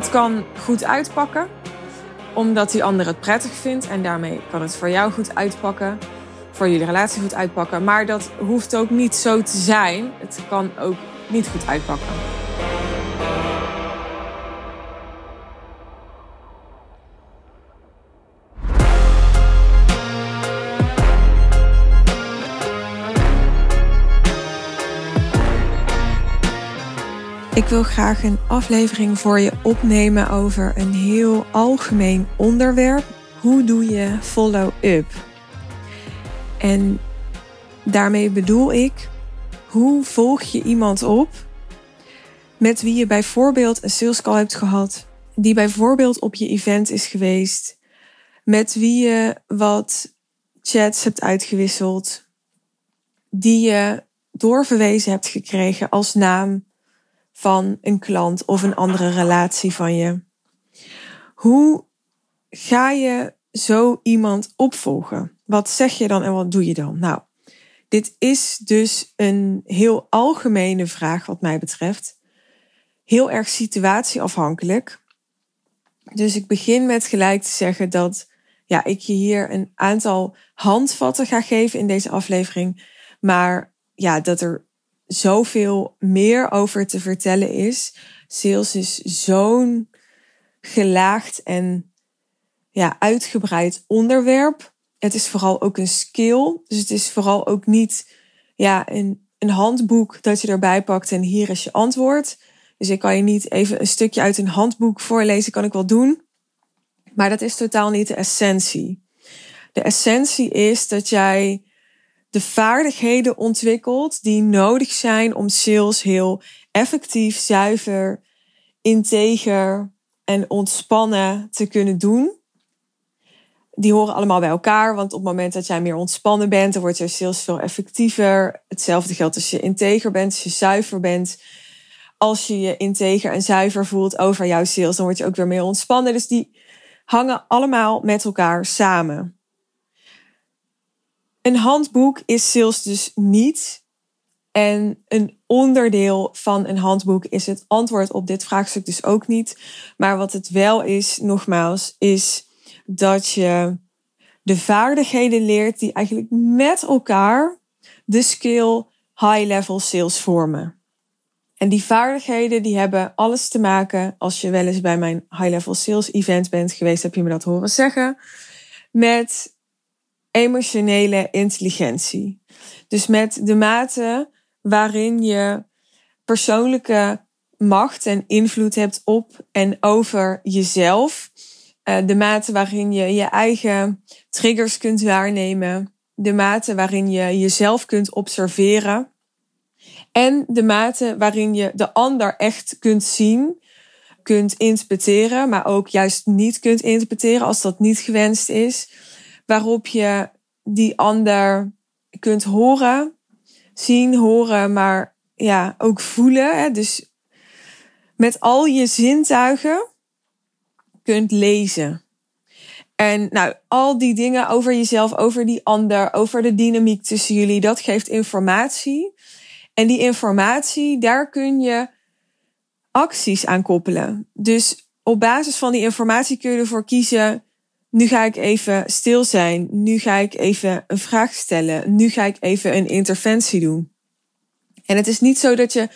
Het kan goed uitpakken, omdat die ander het prettig vindt en daarmee kan het voor jou goed uitpakken, voor jullie relatie goed uitpakken. Maar dat hoeft ook niet zo te zijn. Het kan ook niet goed uitpakken. Ik wil graag een aflevering voor je opnemen over een heel algemeen onderwerp. Hoe doe je follow-up? En daarmee bedoel ik, hoe volg je iemand op met wie je bijvoorbeeld een sales call hebt gehad, die bijvoorbeeld op je event is geweest, met wie je wat chats hebt uitgewisseld, die je doorverwezen hebt gekregen als naam van een klant of een andere relatie van je. Hoe ga je zo iemand opvolgen? Wat zeg je dan en wat doe je dan? Nou, dit is dus een heel algemene vraag wat mij betreft. Heel erg situatieafhankelijk. Dus ik begin met gelijk te zeggen dat ja, ik je hier een aantal handvatten ga geven in deze aflevering. Maar ja, dat er zoveel meer over te vertellen is. Sales is zo'n gelaagd en ja, uitgebreid onderwerp. Het is vooral ook een skill. Dus het is vooral ook niet ja, een, een handboek dat je erbij pakt en hier is je antwoord. Dus ik kan je niet even een stukje uit een handboek voorlezen, kan ik wel doen. Maar dat is totaal niet de essentie. De essentie is dat jij de vaardigheden ontwikkelt die nodig zijn om sales heel effectief, zuiver, integer en ontspannen te kunnen doen. Die horen allemaal bij elkaar, want op het moment dat jij meer ontspannen bent, dan wordt je sales veel effectiever. Hetzelfde geldt als je integer bent, als je zuiver bent. Als je je integer en zuiver voelt over jouw sales, dan word je ook weer meer ontspannen. Dus die hangen allemaal met elkaar samen. Een handboek is sales dus niet. En een onderdeel van een handboek is het antwoord op dit vraagstuk dus ook niet. Maar wat het wel is, nogmaals, is dat je de vaardigheden leert die eigenlijk met elkaar de skill high-level sales vormen. En die vaardigheden die hebben alles te maken, als je wel eens bij mijn high-level sales event bent geweest, heb je me dat horen zeggen, met emotionele intelligentie. Dus met de mate waarin je persoonlijke macht en invloed hebt op en over jezelf. Eh, de mate waarin je je eigen triggers kunt waarnemen. De mate waarin je jezelf kunt observeren. En de mate waarin je de ander echt kunt zien, kunt interpreteren, maar ook juist niet kunt interpreteren als dat niet gewenst is waarop je die ander kunt horen, zien, horen, maar ja, ook voelen. Hè? Dus met al je zintuigen kunt lezen. En nou, al die dingen over jezelf, over die ander, over de dynamiek tussen jullie, dat geeft informatie. En die informatie, daar kun je acties aan koppelen. Dus op basis van die informatie kun je ervoor kiezen nu ga ik even stil zijn. Nu ga ik even een vraag stellen. Nu ga ik even een interventie doen. En het is niet zo dat je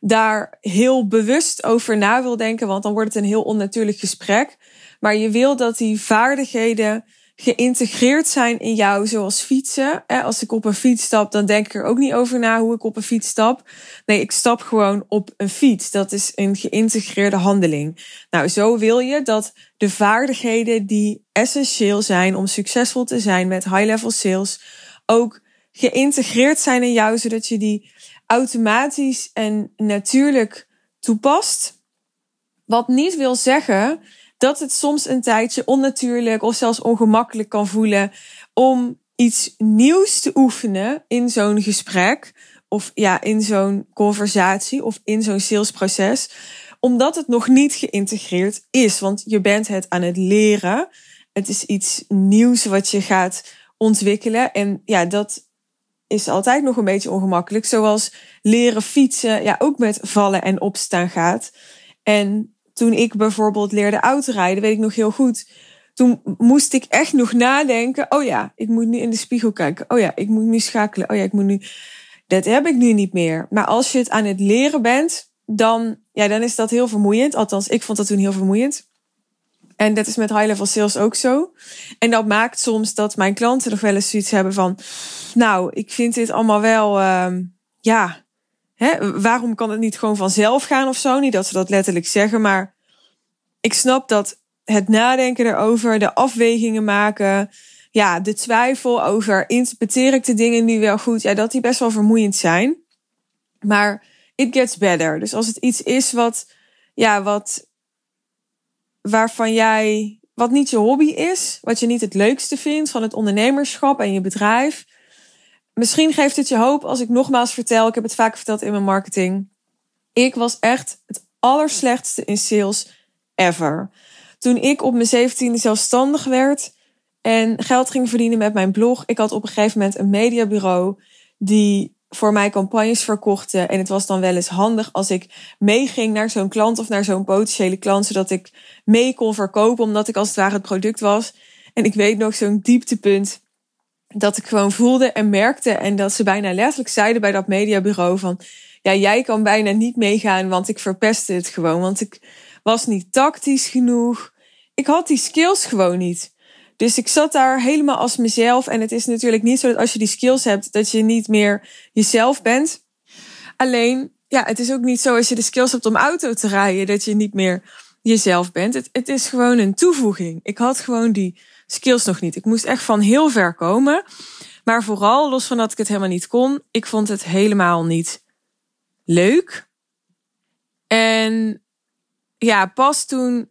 daar heel bewust over na wil denken, want dan wordt het een heel onnatuurlijk gesprek. Maar je wil dat die vaardigheden geïntegreerd zijn in jou, zoals fietsen. Als ik op een fiets stap, dan denk ik er ook niet over na hoe ik op een fiets stap. Nee, ik stap gewoon op een fiets. Dat is een geïntegreerde handeling. Nou, zo wil je dat de vaardigheden die essentieel zijn om succesvol te zijn met high-level sales ook geïntegreerd zijn in jou, zodat je die automatisch en natuurlijk toepast. Wat niet wil zeggen dat het soms een tijdje onnatuurlijk of zelfs ongemakkelijk kan voelen om iets nieuws te oefenen in zo'n gesprek of ja, in zo'n conversatie of in zo'n salesproces, omdat het nog niet geïntegreerd is. Want je bent het aan het leren. Het is iets nieuws wat je gaat ontwikkelen. En ja, dat is altijd nog een beetje ongemakkelijk. Zoals leren fietsen, ja, ook met vallen en opstaan gaat. En toen ik bijvoorbeeld leerde autorijden, weet ik nog heel goed. Toen moest ik echt nog nadenken. Oh ja, ik moet nu in de spiegel kijken. Oh ja, ik moet nu schakelen. Oh ja, ik moet nu. Dat heb ik nu niet meer. Maar als je het aan het leren bent, dan, ja, dan is dat heel vermoeiend. Althans, ik vond dat toen heel vermoeiend. En dat is met high-level sales ook zo. En dat maakt soms dat mijn klanten nog wel eens zoiets hebben van... Nou, ik vind dit allemaal wel... Uh, ja, hè, waarom kan het niet gewoon vanzelf gaan of zo? Niet dat ze dat letterlijk zeggen, maar... Ik snap dat het nadenken erover, de afwegingen maken... Ja, de twijfel over interpreteer ik de dingen nu wel goed... Ja, dat die best wel vermoeiend zijn. Maar it gets better. Dus als het iets is wat... Ja, wat waarvan jij, wat niet je hobby is, wat je niet het leukste vindt van het ondernemerschap en je bedrijf. Misschien geeft het je hoop als ik nogmaals vertel, ik heb het vaak verteld in mijn marketing. Ik was echt het allerslechtste in sales ever. Toen ik op mijn zeventiende zelfstandig werd en geld ging verdienen met mijn blog, ik had op een gegeven moment een mediabureau die voor mij campagnes verkochten. En het was dan wel eens handig als ik meeging naar zo'n klant of naar zo'n potentiële klant, zodat ik mee kon verkopen, omdat ik als het ware het product was. En ik weet nog zo'n dieptepunt dat ik gewoon voelde en merkte en dat ze bijna letterlijk zeiden bij dat mediabureau van, ja, jij kan bijna niet meegaan, want ik verpestte het gewoon, want ik was niet tactisch genoeg. Ik had die skills gewoon niet. Dus ik zat daar helemaal als mezelf. En het is natuurlijk niet zo dat als je die skills hebt, dat je niet meer jezelf bent. Alleen, ja, het is ook niet zo als je de skills hebt om auto te rijden, dat je niet meer jezelf bent. Het, het is gewoon een toevoeging. Ik had gewoon die skills nog niet. Ik moest echt van heel ver komen. Maar vooral, los van dat ik het helemaal niet kon, ik vond het helemaal niet leuk. En ja, pas toen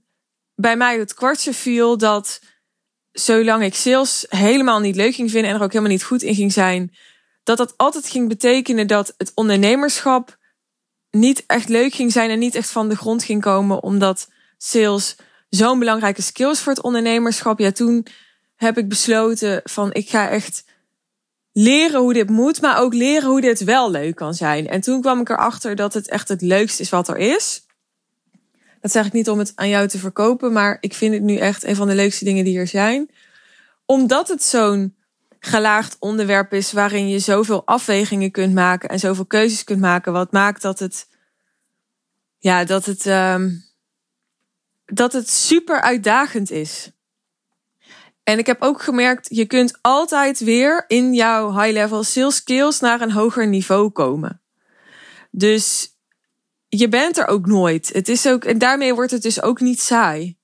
bij mij het kwartje viel dat zolang ik sales helemaal niet leuk ging vinden en er ook helemaal niet goed in ging zijn, dat dat altijd ging betekenen dat het ondernemerschap niet echt leuk ging zijn en niet echt van de grond ging komen, omdat sales zo'n belangrijke skill is voor het ondernemerschap. Ja, toen heb ik besloten van ik ga echt leren hoe dit moet, maar ook leren hoe dit wel leuk kan zijn. En toen kwam ik erachter dat het echt het leukste is wat er is. Dat zeg ik niet om het aan jou te verkopen, maar ik vind het nu echt een van de leukste dingen die er zijn. Omdat het zo'n gelaagd onderwerp is waarin je zoveel afwegingen kunt maken en zoveel keuzes kunt maken, wat maakt dat het, ja, dat het, um, dat het super uitdagend is. En ik heb ook gemerkt, je kunt altijd weer in jouw high-level sales skills naar een hoger niveau komen. Dus je bent er ook nooit. Het is ook, en daarmee wordt het dus ook niet saai.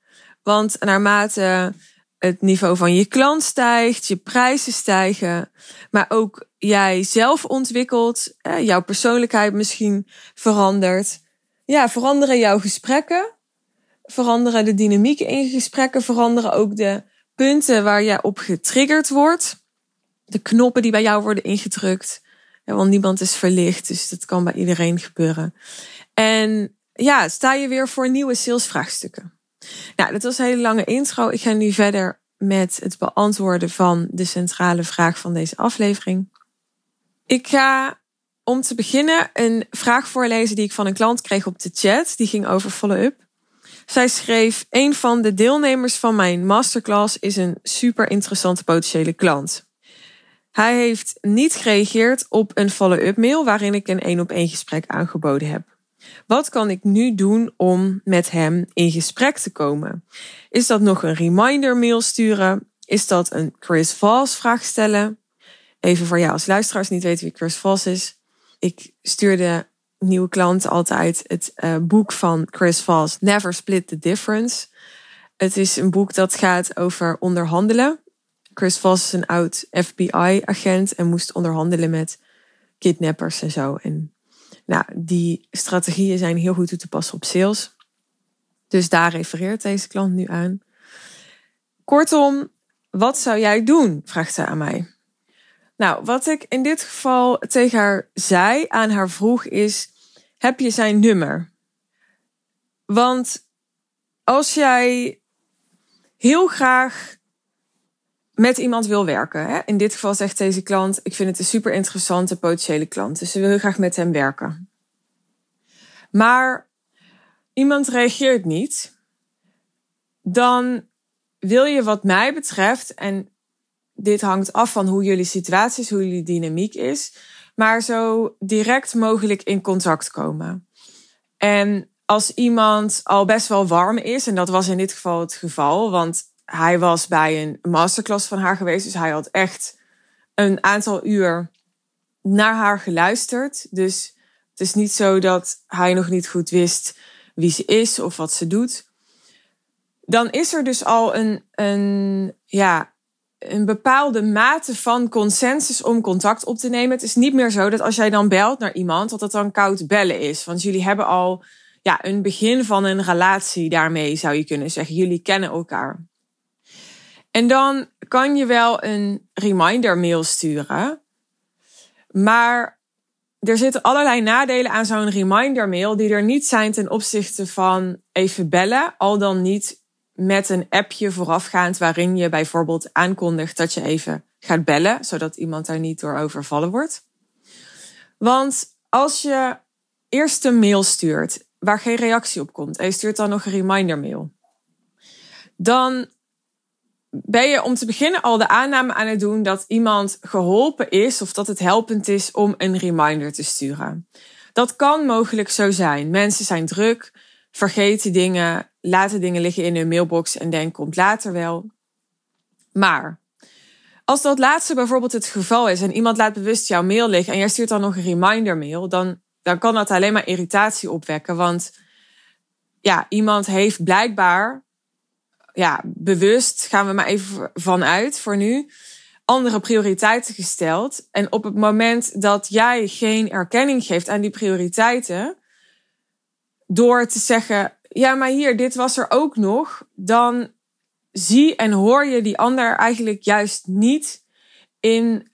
Want naarmate het niveau van je klant stijgt, je prijzen stijgen, maar ook jij zelf ontwikkelt, jouw persoonlijkheid misschien verandert. Ja, veranderen jouw gesprekken, veranderen de dynamieken in gesprekken, veranderen ook de punten waar je op getriggerd wordt, de knoppen die bij jou worden ingedrukt. want niemand is verlicht, dus dat kan bij iedereen gebeuren. En ja, sta je weer voor nieuwe salesvraagstukken. Nou, dat was een hele lange intro. Ik ga nu verder met het beantwoorden van de centrale vraag van deze aflevering. Ik ga om te beginnen een vraag voorlezen die ik van een klant kreeg op de chat. Die ging over follow-up. Zij schreef: Een van de deelnemers van mijn masterclass is een super interessante potentiële klant. Hij heeft niet gereageerd op een follow-up mail waarin ik een één op één gesprek aangeboden heb. Wat kan ik nu doen om met hem in gesprek te komen? Is dat nog een reminder mail sturen? Is dat een Chris Voss vraag stellen? Even voor jou als luisteraars niet weten wie Chris Voss is. Ik stuurde nieuwe klanten altijd het uh, boek van Chris Voss, Never Split the Difference. Het is een boek dat gaat over onderhandelen. Chris Voss is een oud FBI-agent en moest onderhandelen met kidnappers en zo. En nou, die strategieën zijn heel goed toe te passen op sales. Dus daar refereert deze klant nu aan. Kortom, wat zou jij doen? vraagt ze aan mij. Nou, wat ik in dit geval tegen haar zei, aan haar vroeg, is: heb je zijn nummer? Want als jij heel graag met iemand wil werken. Hè? In dit geval zegt deze klant: Ik vind het een super interessante potentiële klant. Dus ze wil heel graag met hem werken. Maar iemand reageert niet, dan wil je wat mij betreft, en dit hangt af van hoe jullie situatie is, hoe jullie dynamiek is, maar zo direct mogelijk in contact komen. En als iemand al best wel warm is, en dat was in dit geval het geval, want hij was bij een masterclass van haar geweest, dus hij had echt een aantal uur naar haar geluisterd. Dus het is niet zo dat hij nog niet goed wist wie ze is of wat ze doet. Dan is er dus al een, een, ja, een bepaalde mate van consensus om contact op te nemen. Het is niet meer zo dat als jij dan belt naar iemand, dat het dan koud bellen is. Want jullie hebben al ja, een begin van een relatie daarmee, zou je kunnen zeggen. Jullie kennen elkaar. En dan kan je wel een reminder mail sturen. Maar er zitten allerlei nadelen aan zo'n reminder mail die er niet zijn ten opzichte van even bellen, al dan niet met een appje voorafgaand waarin je bijvoorbeeld aankondigt dat je even gaat bellen, zodat iemand daar niet door overvallen wordt. Want als je eerst een mail stuurt waar geen reactie op komt en je stuurt dan nog een reminder mail, dan ben je om te beginnen al de aanname aan het doen dat iemand geholpen is of dat het helpend is om een reminder te sturen. Dat kan mogelijk zo zijn. Mensen zijn druk, vergeten dingen, laten dingen liggen in hun mailbox en denken komt later wel. Maar als dat laatste bijvoorbeeld het geval is en iemand laat bewust jouw mail liggen en jij stuurt dan nog een reminder mail, dan, dan kan dat alleen maar irritatie opwekken. Want ja, iemand heeft blijkbaar ja, bewust, gaan we maar even vanuit voor nu, andere prioriteiten gesteld. En op het moment dat jij geen erkenning geeft aan die prioriteiten, door te zeggen, ja, maar hier, dit was er ook nog, dan zie en hoor je die ander eigenlijk juist niet in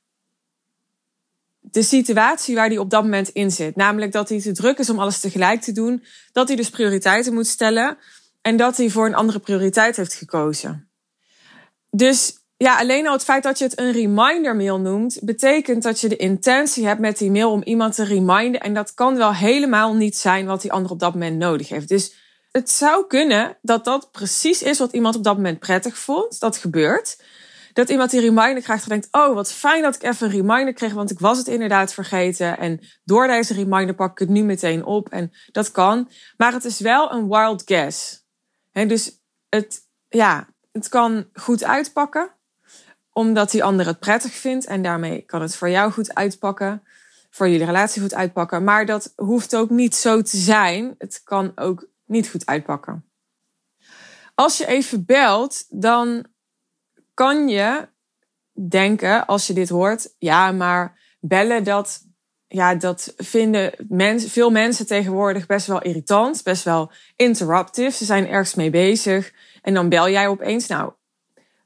de situatie waar hij op dat moment in zit. Namelijk dat hij te druk is om alles tegelijk te doen, dat hij dus prioriteiten moet stellen en dat hij voor een andere prioriteit heeft gekozen. Dus ja, alleen al het feit dat je het een reminder mail noemt, betekent dat je de intentie hebt met die mail om iemand te reminden. En dat kan wel helemaal niet zijn wat die ander op dat moment nodig heeft. Dus het zou kunnen dat dat precies is wat iemand op dat moment prettig vond. Dat gebeurt. Dat iemand die reminder krijgt en denkt, oh wat fijn dat ik even een reminder kreeg, want ik was het inderdaad vergeten. En door deze reminder pak ik het nu meteen op. En dat kan. Maar het is wel een wild guess. He, dus het, ja, het kan goed uitpakken, omdat die ander het prettig vindt. En daarmee kan het voor jou goed uitpakken, voor jullie relatie goed uitpakken. Maar dat hoeft ook niet zo te zijn. Het kan ook niet goed uitpakken. Als je even belt, dan kan je denken, als je dit hoort, ja, maar bellen, dat, ja, dat vinden mensen, veel mensen tegenwoordig best wel irritant, best wel interruptief. Ze zijn ergens mee bezig en dan bel jij opeens. Nou,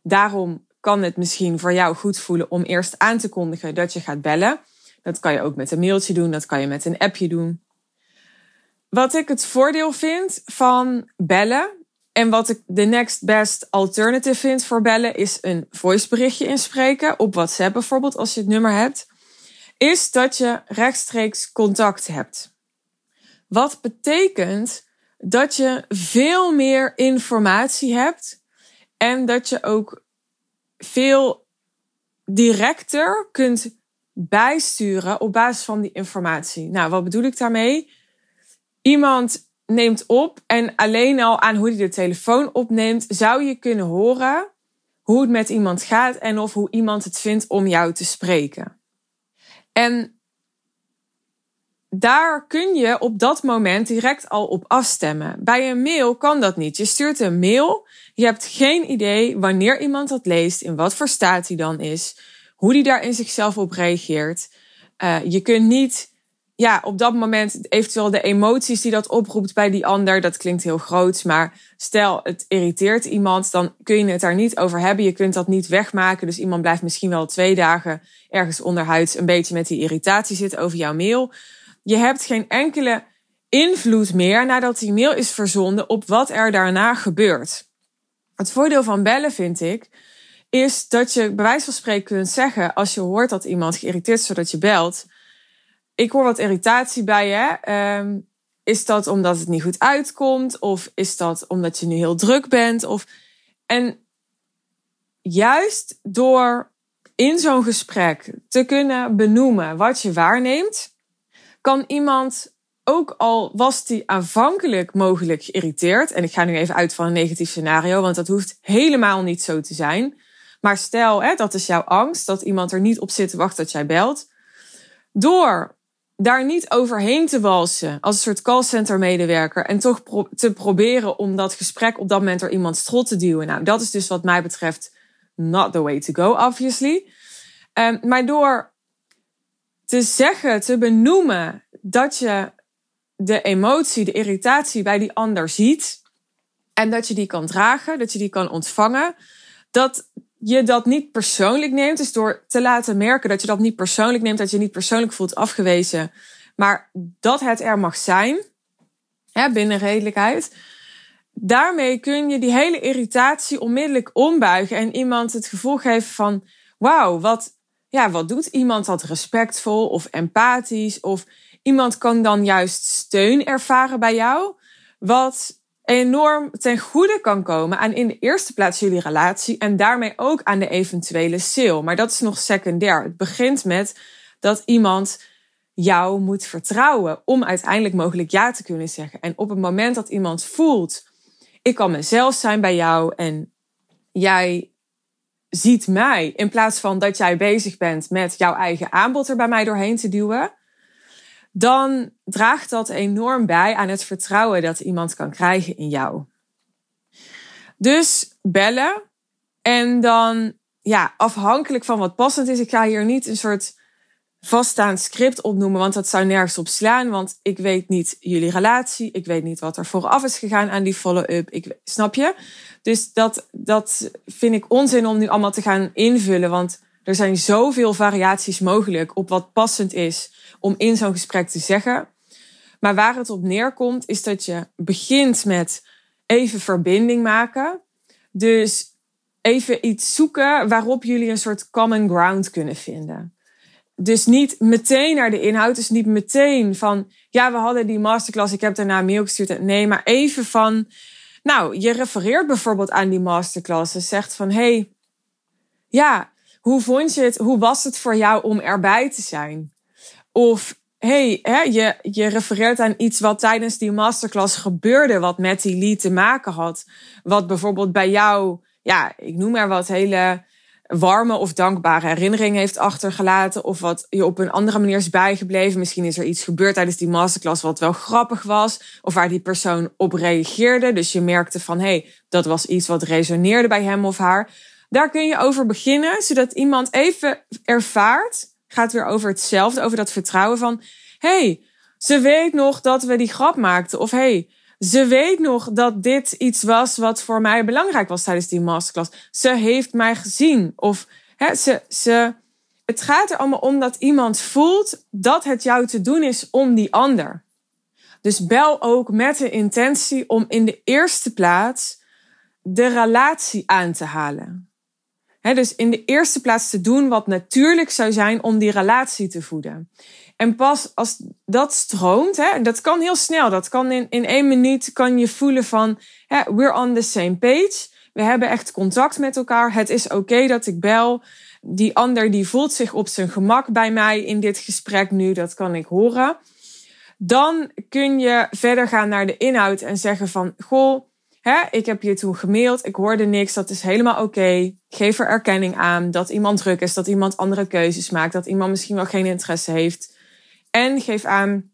daarom kan het misschien voor jou goed voelen om eerst aan te kondigen dat je gaat bellen. Dat kan je ook met een mailtje doen, dat kan je met een appje doen. Wat ik het voordeel vind van bellen en wat ik de next best alternative vind voor bellen is een voiceberichtje inspreken op WhatsApp bijvoorbeeld als je het nummer hebt, is dat je rechtstreeks contact hebt. Wat betekent dat je veel meer informatie hebt en dat je ook veel directer kunt bijsturen op basis van die informatie. Nou, wat bedoel ik daarmee? Iemand neemt op en alleen al aan hoe hij de telefoon opneemt, zou je kunnen horen hoe het met iemand gaat en of hoe iemand het vindt om jou te spreken. En daar kun je op dat moment direct al op afstemmen. Bij een mail kan dat niet. Je stuurt een mail, je hebt geen idee wanneer iemand dat leest, in wat voor staat hij dan is, hoe die daar in zichzelf op reageert. Uh, je kunt niet ja, op dat moment eventueel de emoties die dat oproept bij die ander, dat klinkt heel groot, maar stel het irriteert iemand, dan kun je het daar niet over hebben. Je kunt dat niet wegmaken, dus iemand blijft misschien wel twee dagen ergens onderhuids een beetje met die irritatie zitten over jouw mail. Je hebt geen enkele invloed meer nadat die mail is verzonden op wat er daarna gebeurt. Het voordeel van bellen vind ik, is dat je bij wijze van spreken kunt zeggen, als je hoort dat iemand geïrriteerd is zodat je belt, ik hoor wat irritatie bij je. Um, is dat omdat het niet goed uitkomt? Of is dat omdat je nu heel druk bent? Of... En juist door in zo'n gesprek te kunnen benoemen wat je waarneemt, kan iemand, ook al was die aanvankelijk mogelijk geïrriteerd, en ik ga nu even uit van een negatief scenario, want dat hoeft helemaal niet zo te zijn. Maar stel, hè, dat is jouw angst, dat iemand er niet op zit te wachten dat jij belt. Door daar niet overheen te walsen als een soort callcenter medewerker en toch te proberen om dat gesprek op dat moment door iemand strot te duwen. Nou, dat is dus wat mij betreft not the way to go, obviously. Um, maar door te zeggen, te benoemen dat je de emotie, de irritatie bij die ander ziet en dat je die kan dragen, dat je die kan ontvangen, dat je dat niet persoonlijk neemt. Dus door te laten merken dat je dat niet persoonlijk neemt, dat je niet persoonlijk voelt afgewezen, maar dat het er mag zijn, hè, binnen redelijkheid. Daarmee kun je die hele irritatie onmiddellijk ombuigen en iemand het gevoel geven van, wauw, wat, ja, wat doet iemand dat respectvol of empathisch? Of iemand kan dan juist steun ervaren bij jou, wat enorm ten goede kan komen aan in de eerste plaats jullie relatie en daarmee ook aan de eventuele sale. Maar dat is nog secundair. Het begint met dat iemand jou moet vertrouwen om uiteindelijk mogelijk ja te kunnen zeggen. En op het moment dat iemand voelt, ik kan mezelf zijn bij jou en jij ziet mij in plaats van dat jij bezig bent met jouw eigen aanbod er bij mij doorheen te duwen, dan draagt dat enorm bij aan het vertrouwen dat iemand kan krijgen in jou. Dus bellen en dan, ja, afhankelijk van wat passend is, ik ga hier niet een soort vaststaand script opnoemen, want dat zou nergens op slaan, want ik weet niet jullie relatie, ik weet niet wat er vooraf is gegaan aan die follow-up, ik, snap je? Dus dat, dat vind ik onzin om nu allemaal te gaan invullen, want er zijn zoveel variaties mogelijk op wat passend is om in zo'n gesprek te zeggen. Maar waar het op neerkomt, is dat je begint met even verbinding maken. Dus even iets zoeken waarop jullie een soort common ground kunnen vinden. Dus niet meteen naar de inhoud. Dus niet meteen van, ja, we hadden die masterclass, ik heb daarna een mail gestuurd. Nee, maar even van, nou, je refereert bijvoorbeeld aan die masterclass. En zegt van, hey, ja, hoe vond je het? Hoe was het voor jou om erbij te zijn? Of hey, je, je refereert aan iets wat tijdens die masterclass gebeurde, wat met die lead te maken had. Wat bijvoorbeeld bij jou, ja, ik noem maar wat, hele warme of dankbare herinnering heeft achtergelaten. Of wat je op een andere manier is bijgebleven. Misschien is er iets gebeurd tijdens die masterclass wat wel grappig was. Of waar die persoon op reageerde. Dus je merkte van, hé, hey, dat was iets wat resoneerde bij hem of haar. Daar kun je over beginnen, zodat iemand even ervaart. Gaat weer over hetzelfde, over dat vertrouwen van, hey, ze weet nog dat we die grap maakten. Of hey, ze weet nog dat dit iets was wat voor mij belangrijk was tijdens die masterclass. Ze heeft mij gezien. Of hè, ze, ze, het gaat er allemaal om dat iemand voelt dat het jou te doen is om die ander. Dus bel ook met de intentie om in de eerste plaats de relatie aan te halen. Dus in de eerste plaats te doen wat natuurlijk zou zijn om die relatie te voeden. En pas als dat stroomt, hè, dat kan heel snel. Dat kan in, in één minuut kan je voelen van we're on the same page. We hebben echt contact met elkaar. Het is oké dat ik bel. Die ander die voelt zich op zijn gemak bij mij in dit gesprek nu. Dat kan ik horen. Dan kun je verder gaan naar de inhoud en zeggen van goh, hè, ik heb je toen gemaild. Ik hoorde niks. Dat is helemaal oké. Geef er erkenning aan dat iemand druk is, dat iemand andere keuzes maakt, dat iemand misschien wel geen interesse heeft. En geef aan,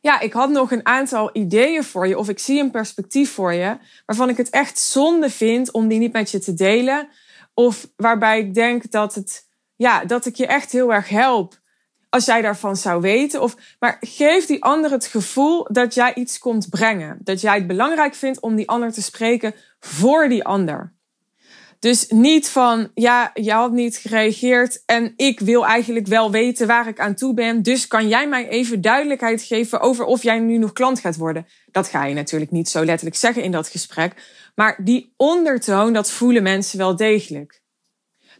ja, ik had nog een aantal ideeën voor je of ik zie een perspectief voor je waarvan ik het echt zonde vind om die niet met je te delen. Of waarbij ik denk dat het, ja, dat ik je echt heel erg help als jij daarvan zou weten. Of, maar geef die ander het gevoel dat jij iets komt brengen. Dat jij het belangrijk vindt om die ander te spreken voor die ander. Dus niet van, ja, je had niet gereageerd en ik wil eigenlijk wel weten waar ik aan toe ben. Dus kan jij mij even duidelijkheid geven over of jij nu nog klant gaat worden? Dat ga je natuurlijk niet zo letterlijk zeggen in dat gesprek. Maar die ondertoon, dat voelen mensen wel degelijk.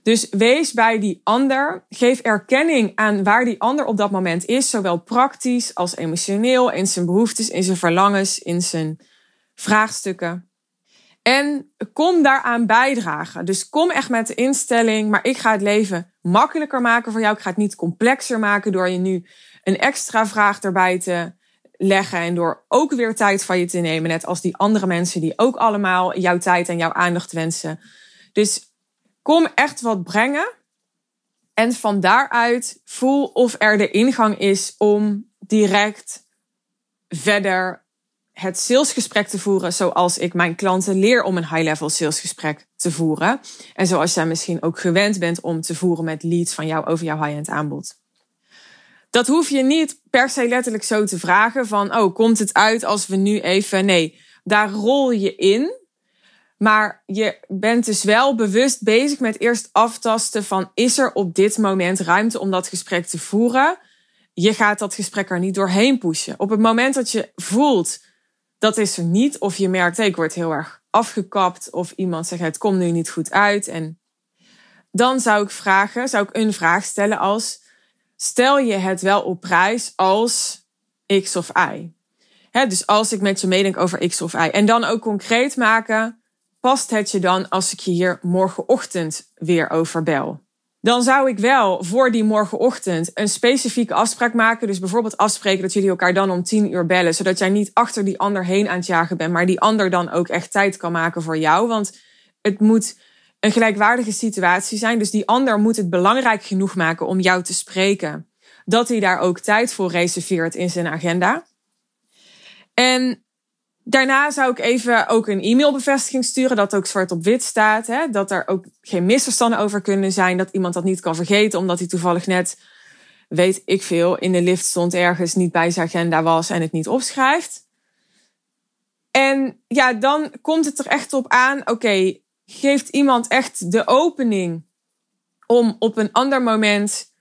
Dus wees bij die ander. Geef erkenning aan waar die ander op dat moment is, zowel praktisch als emotioneel, in zijn behoeftes, in zijn verlangens, in zijn vraagstukken. En kom daaraan bijdragen. Dus kom echt met de instelling, maar ik ga het leven makkelijker maken voor jou. Ik ga het niet complexer maken door je nu een extra vraag erbij te leggen en door ook weer tijd van je te nemen, net als die andere mensen die ook allemaal jouw tijd en jouw aandacht wensen. Dus kom echt wat brengen. En van daaruit voel of er de ingang is om direct verder het salesgesprek te voeren zoals ik mijn klanten leer om een high-level salesgesprek te voeren. En zoals jij misschien ook gewend bent om te voeren met leads van jou over jouw high-end aanbod. Dat hoef je niet per se letterlijk zo te vragen van, oh, komt het uit als we nu even, nee, daar rol je in. Maar je bent dus wel bewust bezig met eerst aftasten van, is er op dit moment ruimte om dat gesprek te voeren? Je gaat dat gesprek er niet doorheen pushen. Op het moment dat je voelt, dat is er niet, of je merkt, hey, ik word heel erg afgekapt, of iemand zegt, het komt nu niet goed uit. En dan zou ik vragen, zou ik een vraag stellen als, stel je het wel op prijs als X of Y? dus als ik met je meedenk over X of Y. En dan ook concreet maken, past het je dan als ik je hier morgenochtend weer over bel? Dan zou ik wel voor die morgenochtend een specifieke afspraak maken. Dus bijvoorbeeld afspreken dat jullie elkaar dan om tien uur bellen. Zodat jij niet achter die ander heen aan het jagen bent. Maar die ander dan ook echt tijd kan maken voor jou. Want het moet een gelijkwaardige situatie zijn. Dus die ander moet het belangrijk genoeg maken om jou te spreken. Dat hij daar ook tijd voor reserveert in zijn agenda. En daarna zou ik even ook een e-mailbevestiging sturen, dat ook zwart op wit staat. Hè? Dat er ook geen misverstanden over kunnen zijn, dat iemand dat niet kan vergeten, omdat hij toevallig net, weet ik veel, in de lift stond ergens, niet bij zijn agenda was en het niet opschrijft. En ja, dan komt het er echt op aan, oké, geeft iemand echt de opening om op een ander moment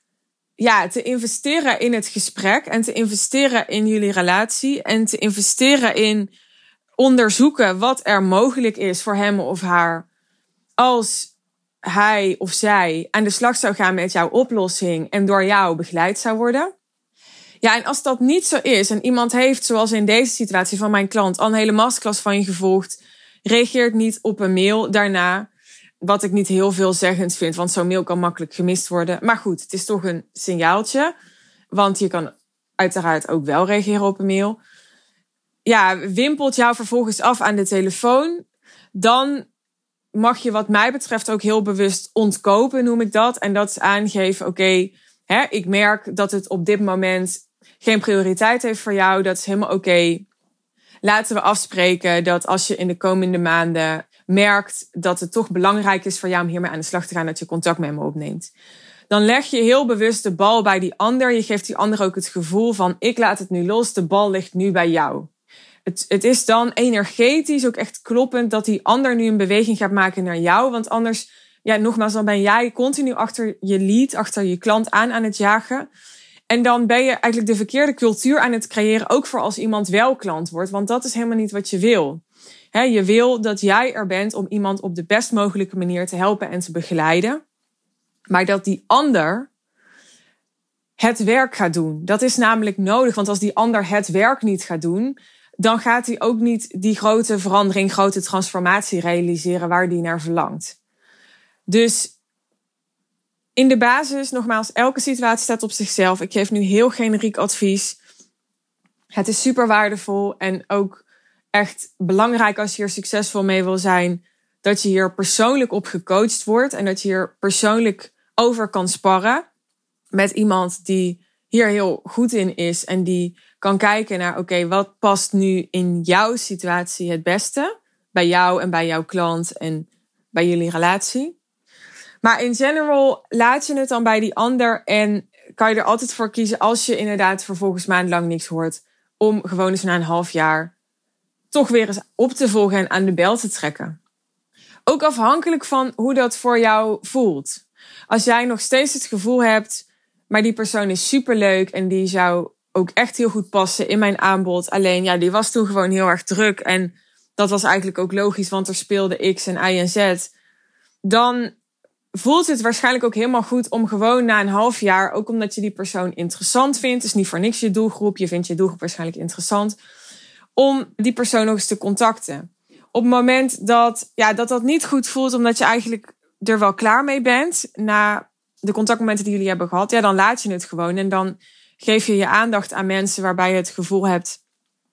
ja, te investeren in het gesprek en te investeren in jullie relatie en te investeren in onderzoeken wat er mogelijk is voor hem of haar als hij of zij aan de slag zou gaan met jouw oplossing en door jou begeleid zou worden. Ja, en als dat niet zo is en iemand heeft, zoals in deze situatie van mijn klant, al een hele masterclass van je gevolgd, reageert niet op een mail daarna, wat ik niet heel veelzeggend vind, want zo'n mail kan makkelijk gemist worden. Maar goed, het is toch een signaaltje, want je kan uiteraard ook wel reageren op een mail ja, wimpelt jou vervolgens af aan de telefoon, dan mag je wat mij betreft ook heel bewust ontkopen, noem ik dat. En dat is aangeven, oké, ik merk dat het op dit moment geen prioriteit heeft voor jou. Dat is helemaal oké. Laten we afspreken dat als je in de komende maanden merkt dat het toch belangrijk is voor jou om hiermee aan de slag te gaan, dat je contact met me opneemt. Dan leg je heel bewust de bal bij die ander. Je geeft die ander ook het gevoel van ik laat het nu los, de bal ligt nu bij jou het, het is dan energetisch ook echt kloppend dat die ander nu een beweging gaat maken naar jou. Want anders, ja, nogmaals, dan ben jij continu achter je lead, achter je klant aan aan het jagen. En dan ben je eigenlijk de verkeerde cultuur aan het creëren, ook voor als iemand wel klant wordt. Want dat is helemaal niet wat je wil. je wil dat jij er bent om iemand op de best mogelijke manier te helpen en te begeleiden. Maar dat die ander het werk gaat doen. Dat is namelijk nodig, want als die ander het werk niet gaat doen, dan gaat hij ook niet die grote verandering, grote transformatie realiseren waar hij naar verlangt. Dus in de basis, nogmaals, elke situatie staat op zichzelf. Ik geef nu heel generiek advies. Het is super waardevol en ook echt belangrijk als je hier succesvol mee wil zijn, dat je hier persoonlijk op gecoacht wordt en dat je hier persoonlijk over kan sparren met iemand die hier heel goed in is en die kan kijken naar, oké, wat past nu in jouw situatie het beste? Bij jou en bij jouw klant en bij jullie relatie. Maar in general laat je het dan bij die ander en kan je er altijd voor kiezen als je inderdaad vervolgens maandenlang niks hoort, om gewoon eens na een half jaar toch weer eens op te volgen en aan de bel te trekken. Ook afhankelijk van hoe dat voor jou voelt. Als jij nog steeds het gevoel hebt, maar die persoon is superleuk en die zou ook echt heel goed passen in mijn aanbod. Alleen ja, die was toen gewoon heel erg druk. En dat was eigenlijk ook logisch, want er speelde X en Y en Z. Dan voelt het waarschijnlijk ook helemaal goed om gewoon na een half jaar, ook omdat je die persoon interessant vindt, is niet voor niks je doelgroep, je vindt je doelgroep waarschijnlijk interessant, om die persoon nog eens te contacten. Op het moment dat, ja, dat dat niet goed voelt, omdat je eigenlijk er wel klaar mee bent na de contactmomenten die jullie hebben gehad, ja, dan laat je het gewoon en dan geef je je aandacht aan mensen waarbij je het gevoel hebt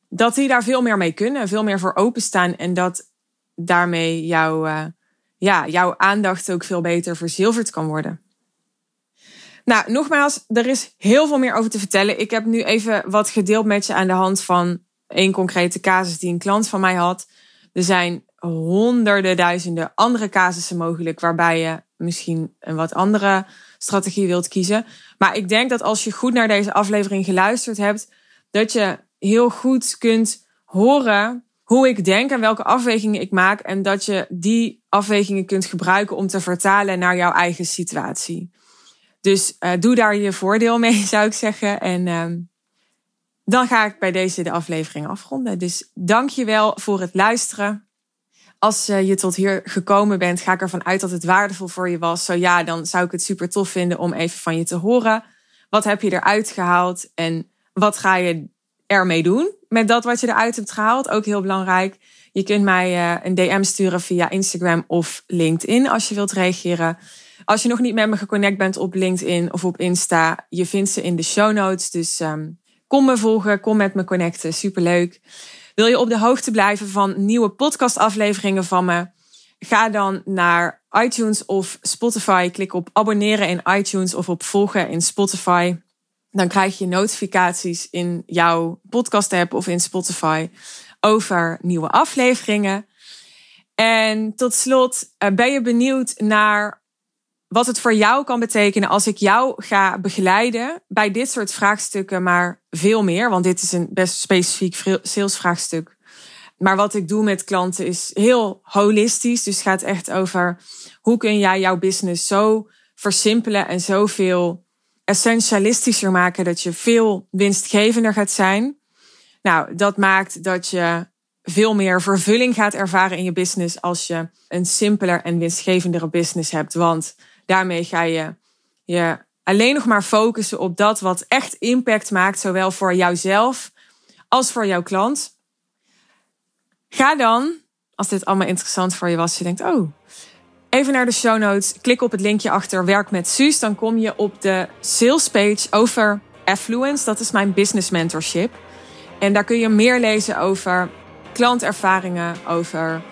dat die daar veel meer mee kunnen, veel meer voor openstaan en dat daarmee jouw, uh, ja, jouw aandacht ook veel beter verzilverd kan worden. Nou, nogmaals, er is heel veel meer over te vertellen. Ik heb nu even wat gedeeld met je aan de hand van één concrete casus die een klant van mij had. Er zijn honderden, duizenden andere casussen mogelijk waarbij je misschien een wat andere strategie wilt kiezen. Maar ik denk dat als je goed naar deze aflevering geluisterd hebt, dat je heel goed kunt horen hoe ik denk en welke afwegingen ik maak. En dat je die afwegingen kunt gebruiken om te vertalen naar jouw eigen situatie. Dus uh, doe daar je voordeel mee, zou ik zeggen. En uh, dan ga ik bij deze de aflevering afronden. Dus dank je wel voor het luisteren. Als je tot hier gekomen bent, ga ik ervan uit dat het waardevol voor je was. Zo ja, dan zou ik het super tof vinden om even van je te horen. Wat heb je eruit gehaald en wat ga je ermee doen met dat wat je eruit hebt gehaald? Ook heel belangrijk. Je kunt mij eh, een DM sturen via Instagram of LinkedIn als je wilt reageren. Als je nog niet met me geconnect bent op LinkedIn of op Insta, je vindt ze in de show notes. Dus um, kom me volgen, kom met me connecten. Superleuk. Wil je op de hoogte blijven van nieuwe podcastafleveringen van me? Ga dan naar iTunes of Spotify. Klik op abonneren in iTunes of op volgen in Spotify. Dan krijg je notificaties in jouw podcast app of in Spotify over nieuwe afleveringen. En tot slot, eh, ben je benieuwd naar wat het voor jou kan betekenen als ik jou ga begeleiden bij dit soort vraagstukken, maar veel meer, want dit is een best specifiek salesvraagstuk. Maar wat ik doe met klanten is heel holistisch, dus gaat echt over hoe kun jij jouw business zo versimpelen en zoveel essentialistischer maken dat je veel winstgevender gaat zijn. Nou, dat maakt dat je veel meer vervulling gaat ervaren in je business als je een simpeler en winstgevendere business hebt. Want Daarmee ga je je alleen nog maar focussen op dat wat echt impact maakt, zowel voor jouzelf als voor jouw klant. Ga dan, als dit allemaal interessant voor je was, je denkt, oh, even naar de show notes, klik op het linkje achter Werk met Suus, dan kom je op de sales page over Affluence, dat is mijn business mentorship. En daar kun je meer lezen over klantervaringen, over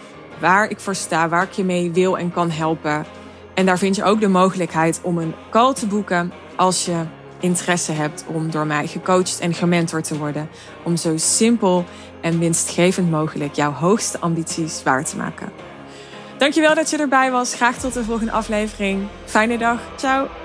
waar ik voor sta, waar ik je mee wil en kan helpen. En daar vind je ook de mogelijkheid om een call te boeken als je interesse hebt om door mij gecoacht en gementord te worden. Om zo simpel en winstgevend mogelijk jouw hoogste ambities waar te maken. Dankjewel dat je erbij was. Graag tot de volgende aflevering. Fijne dag. Ciao.